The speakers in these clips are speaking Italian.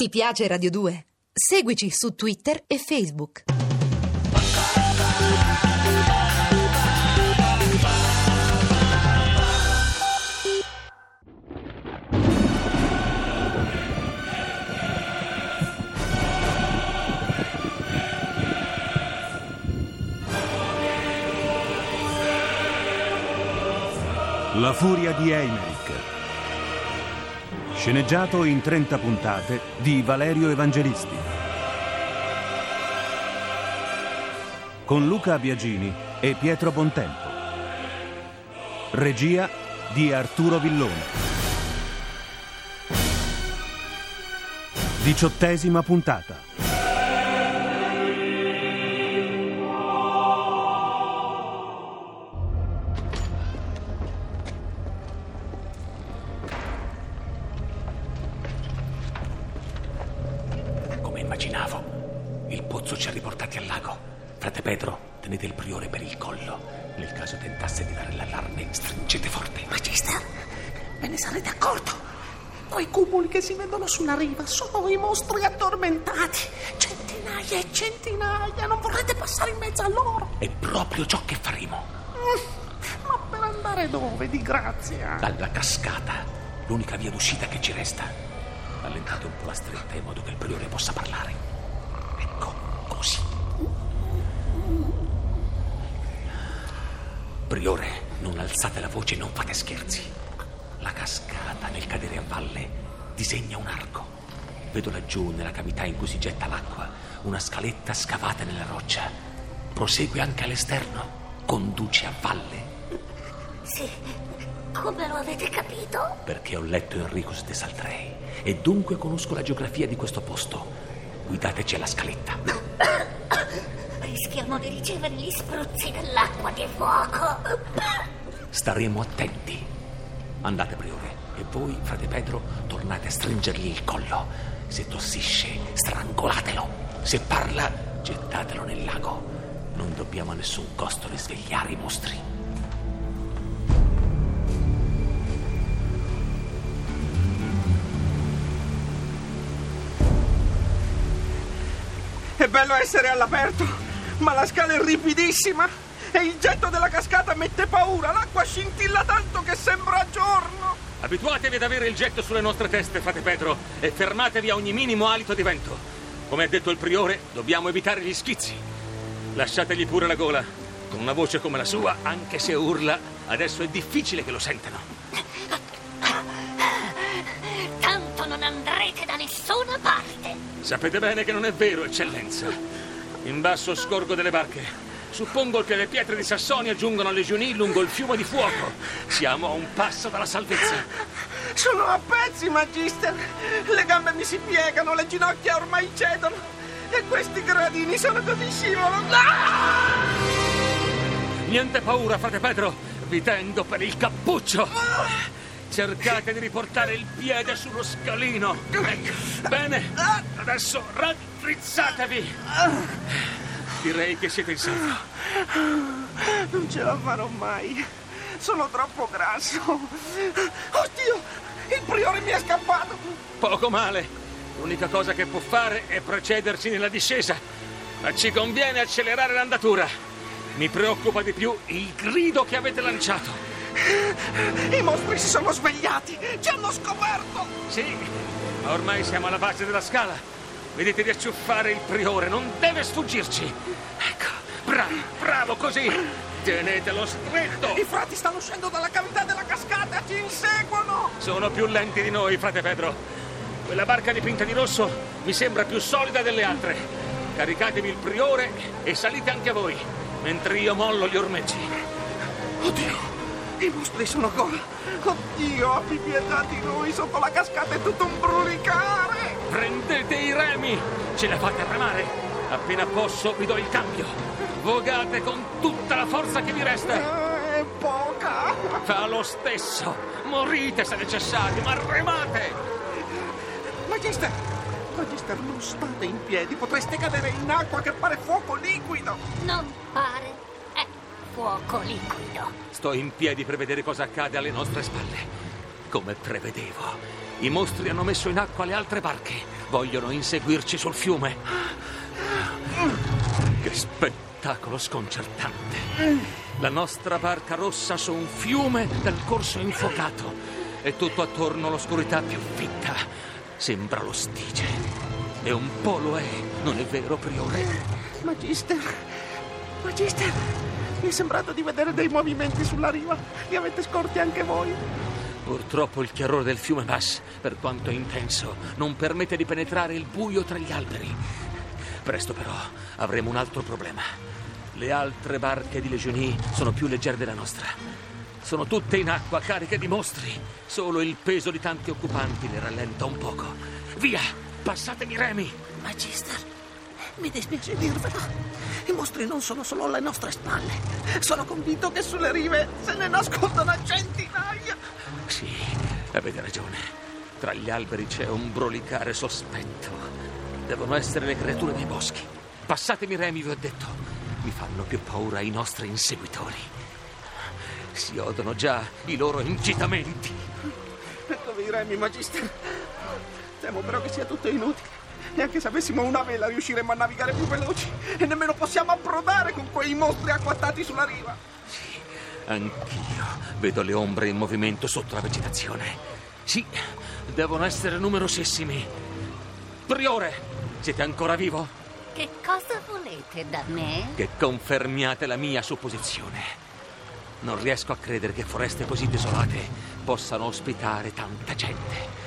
Ti piace Radio 2? Seguici su Twitter e Facebook. La furia di Eimerick. Sceneggiato in 30 puntate di Valerio Evangelisti. Con Luca Biagini e Pietro Bontempo. Regia di Arturo Villone. Diciottesima puntata. Quei cumuli che si vedono sulla riva sono i mostri addormentati. Centinaia e centinaia. Non vorrete passare in mezzo a loro? È proprio ciò che faremo. Mm, Ma per andare dove, di grazia? Dalla cascata, l'unica via d'uscita che ci resta. Allentate un po' la stretta in modo che il priore possa parlare. Ecco, così. Priore, non alzate la voce e non fate scherzi. La cascata, nel cadere a valle, disegna un arco. Vedo laggiù, nella cavità in cui si getta l'acqua, una scaletta scavata nella roccia. Prosegue anche all'esterno, conduce a valle. Sì, come lo avete capito? perché ho letto Enricus de Saltrei e dunque conosco la geografia di questo posto. Guidateci alla scaletta. Rischiamo di ricevere gli spruzzi dell'acqua di fuoco. Staremo attenti. Andate, priore, e voi, frate Pedro, tornate a stringergli il collo. Se tossisce, strangolatelo. Se parla, gettatelo nel lago. Non dobbiamo a nessun costo risvegliare i mostri. È bello essere all'aperto, ma la scala è ripidissima e il getto della cascata mette paura. L'acqua scintilla tanto che sembra giorno. Abituatevi ad avere il getto sulle nostre teste, frate Pedro, e fermatevi a ogni minimo alito di vento. Come ha detto il priore, dobbiamo evitare gli schizzi. Lasciategli pure la gola. Con una voce come la sua, anche se urla, adesso è difficile che lo sentano. Tanto non andrete da nessuna parte. Sapete bene che non è vero, eccellenza. In basso scorgo delle barche. Suppongo che le pietre di Sassonia giungono alle Giuni lungo il fiume di fuoco. Siamo a un passo dalla salvezza. Sono a pezzi, Magister. Le gambe mi si piegano, le ginocchia ormai cedono. E questi gradini sono così scivolo. Ah! Niente paura, frate Pedro. Vi tengo per il cappuccio. Cercate di riportare il piede sullo scalino. Ecco. Bene, adesso raddrizzatevi. Direi che siete in salvo. Non ce la farò mai. Sono troppo grasso. Oddio, il priore mi è scappato. Poco male. L'unica cosa che può fare è precederci nella discesa. Ma ci conviene accelerare l'andatura. Mi preoccupa di più il grido che avete lanciato. I mostri si sono svegliati. Ci hanno scoperto. Sì, ma ormai siamo alla base della scala. Vedete di acciuffare il priore, non deve sfuggirci. Ecco, bravo, bravo così. Tenetelo stretto. I frati stanno uscendo dalla cavità della cascata. Ci inseguono. Sono più lenti di noi, frate Pedro. Quella barca dipinta di rosso mi sembra più solida delle altre. Caricatevi il priore e salite anche voi, mentre io mollo gli ormeggi. Oddio, i mostri sono qua. Oddio, abbi pietà di noi. Sotto la cascata è tutto un brulicare. Prendete i remi! Ce la fate a remare! Appena posso vi do il cambio. Vogate con tutta la forza che vi resta. Eh, È poca. Fa lo stesso. Morite se necessario, ma remate! Magister, Magister, non state in piedi. Potreste cadere in acqua che pare fuoco liquido. Non pare. È fuoco liquido. Sto in piedi per vedere cosa accade alle nostre spalle. Come prevedevo, i mostri hanno messo in acqua le altre barche. Vogliono inseguirci sul fiume. Che spettacolo sconcertante. La nostra barca rossa su un fiume dal corso infuocato e tutto attorno l'oscurità più fitta. Sembra lo stige. E un po' lo è, non è vero, Priore? Magister, Magister, mi è sembrato di vedere dei movimenti sulla riva. Li avete scorti anche voi? Purtroppo il chiarore del fiume Bass, per quanto intenso, non permette di penetrare il buio tra gli alberi. Presto però avremo un altro problema. Le altre barche di Legionie sono più leggere della nostra. Sono tutte in acqua, cariche di mostri. Solo il peso di tanti occupanti le rallenta un poco. Via, passatemi i remi. Magister, mi dispiace dirvelo. I mostri non sono solo alle nostre spalle. Sono convinto che sulle rive se ne nascondono centinaia. Sì, avete ragione. Tra gli alberi c'è un brolicare sospetto. Devono essere le creature dei boschi. Passatemi remi, vi ho detto. Mi fanno più paura i nostri inseguitori. Si odono già i loro incitamenti. Dove i remi, Magister? Temo però che sia tutto inutile. Neanche se avessimo una vela riusciremmo a navigare più veloci. E nemmeno possiamo approdare con quei mostri acquattati sulla riva. Anch'io vedo le ombre in movimento sotto la vegetazione. Sì, devono essere numerosissimi. Priore, siete ancora vivo? Che cosa volete da me? Che confermiate la mia supposizione. Non riesco a credere che foreste così desolate possano ospitare tanta gente.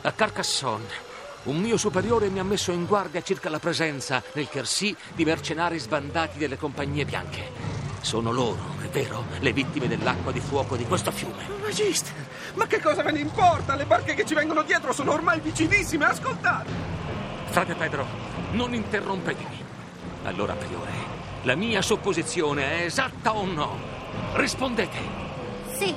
A Carcassonne, un mio superiore mi ha messo in guardia circa la presenza nel Quercy di mercenari sbandati delle compagnie bianche. Sono loro, è vero, le vittime dell'acqua di fuoco di questo fiume. Magister, ma che cosa ve ne importa? Le barche che ci vengono dietro sono ormai vicinissime. Ascoltate. Frate Pedro, non interrompetemi. Allora, Priore, la mia supposizione è esatta o no? Rispondete. Sì,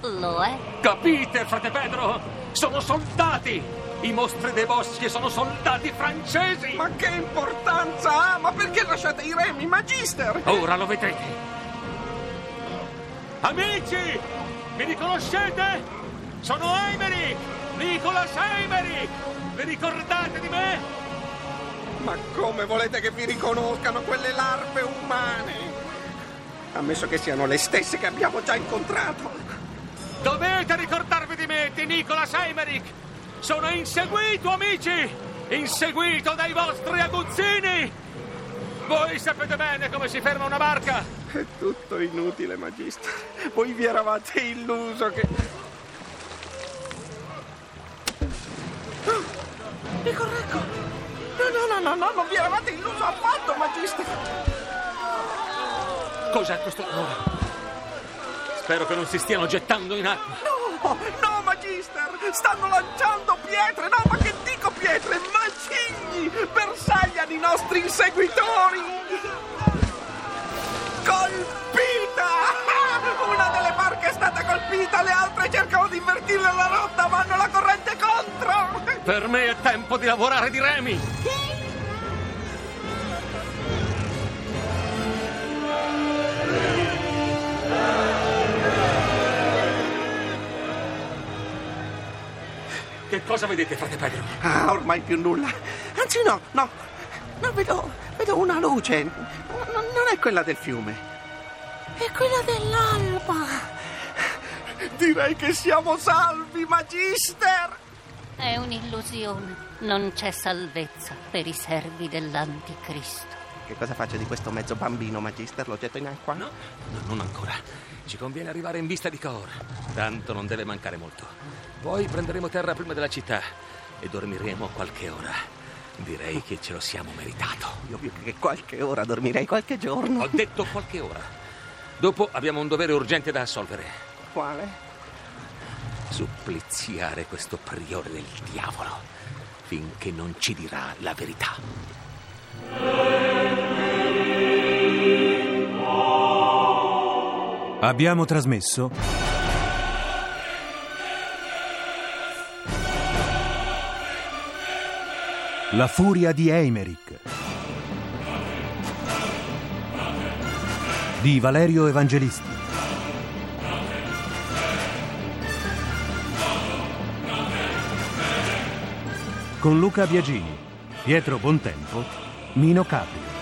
lo è. Capite, frate Pedro? Sono soldati! I mostri dei boschi sono soldati francesi! Ma che importanza ha? Ma perché lasciate i remi, Magister? Ora lo vedrete. Amici, mi riconoscete? Sono Eimerick, Nicolas Eimerick. Vi ricordate di me? Ma come volete che vi riconoscano quelle larve umane? Ammesso che siano le stesse che abbiamo già incontrato. Dovete ricordarvi di me, di Nicolas Eimerick. Sono inseguito, amici! Inseguito dai vostri aguzzini! Voi sapete bene come si ferma una barca! È tutto inutile, Magister. Voi vi eravate illuso che... Ah, Mi correggo. No, no, no, no, no, non vi eravate illuso affatto, Magister. Cos'è questo rumore? Spero che non si stiano gettando in acqua. No, no! Stanno lanciando pietre! No, ma che dico pietre? Macigni! Bersagliano i nostri inseguitori! Colpita! Una delle barche è stata colpita, le altre cercano di invertire la rotta, ma hanno la corrente contro! Per me è tempo di lavorare di remi. Che cosa vedete, frate Pedro? Ah, ormai più nulla. Anzi, no, no. No, vedo, vedo una luce. N- non è quella del fiume. È quella dell'alba. Direi che siamo salvi, Magister. È un'illusione. Non c'è salvezza per i servi dell'Anticristo. Che cosa faccio di questo mezzo bambino, Magister? Lo getto in acqua? No, no, non ancora. Ci conviene arrivare in vista di Cahor. Tanto non deve mancare molto. Poi prenderemo terra prima della città e dormiremo qualche ora. Direi che ce lo siamo meritato. Io più che qualche ora dormirei qualche giorno. Ho detto qualche ora. Dopo abbiamo un dovere urgente da assolvere. Quale? Suppliziare questo priore del diavolo finché non ci dirà la verità. Abbiamo trasmesso La furia di Eimerick di Valerio Evangelisti. con Luca Biagini, Pietro Bontempo, Mino Capri.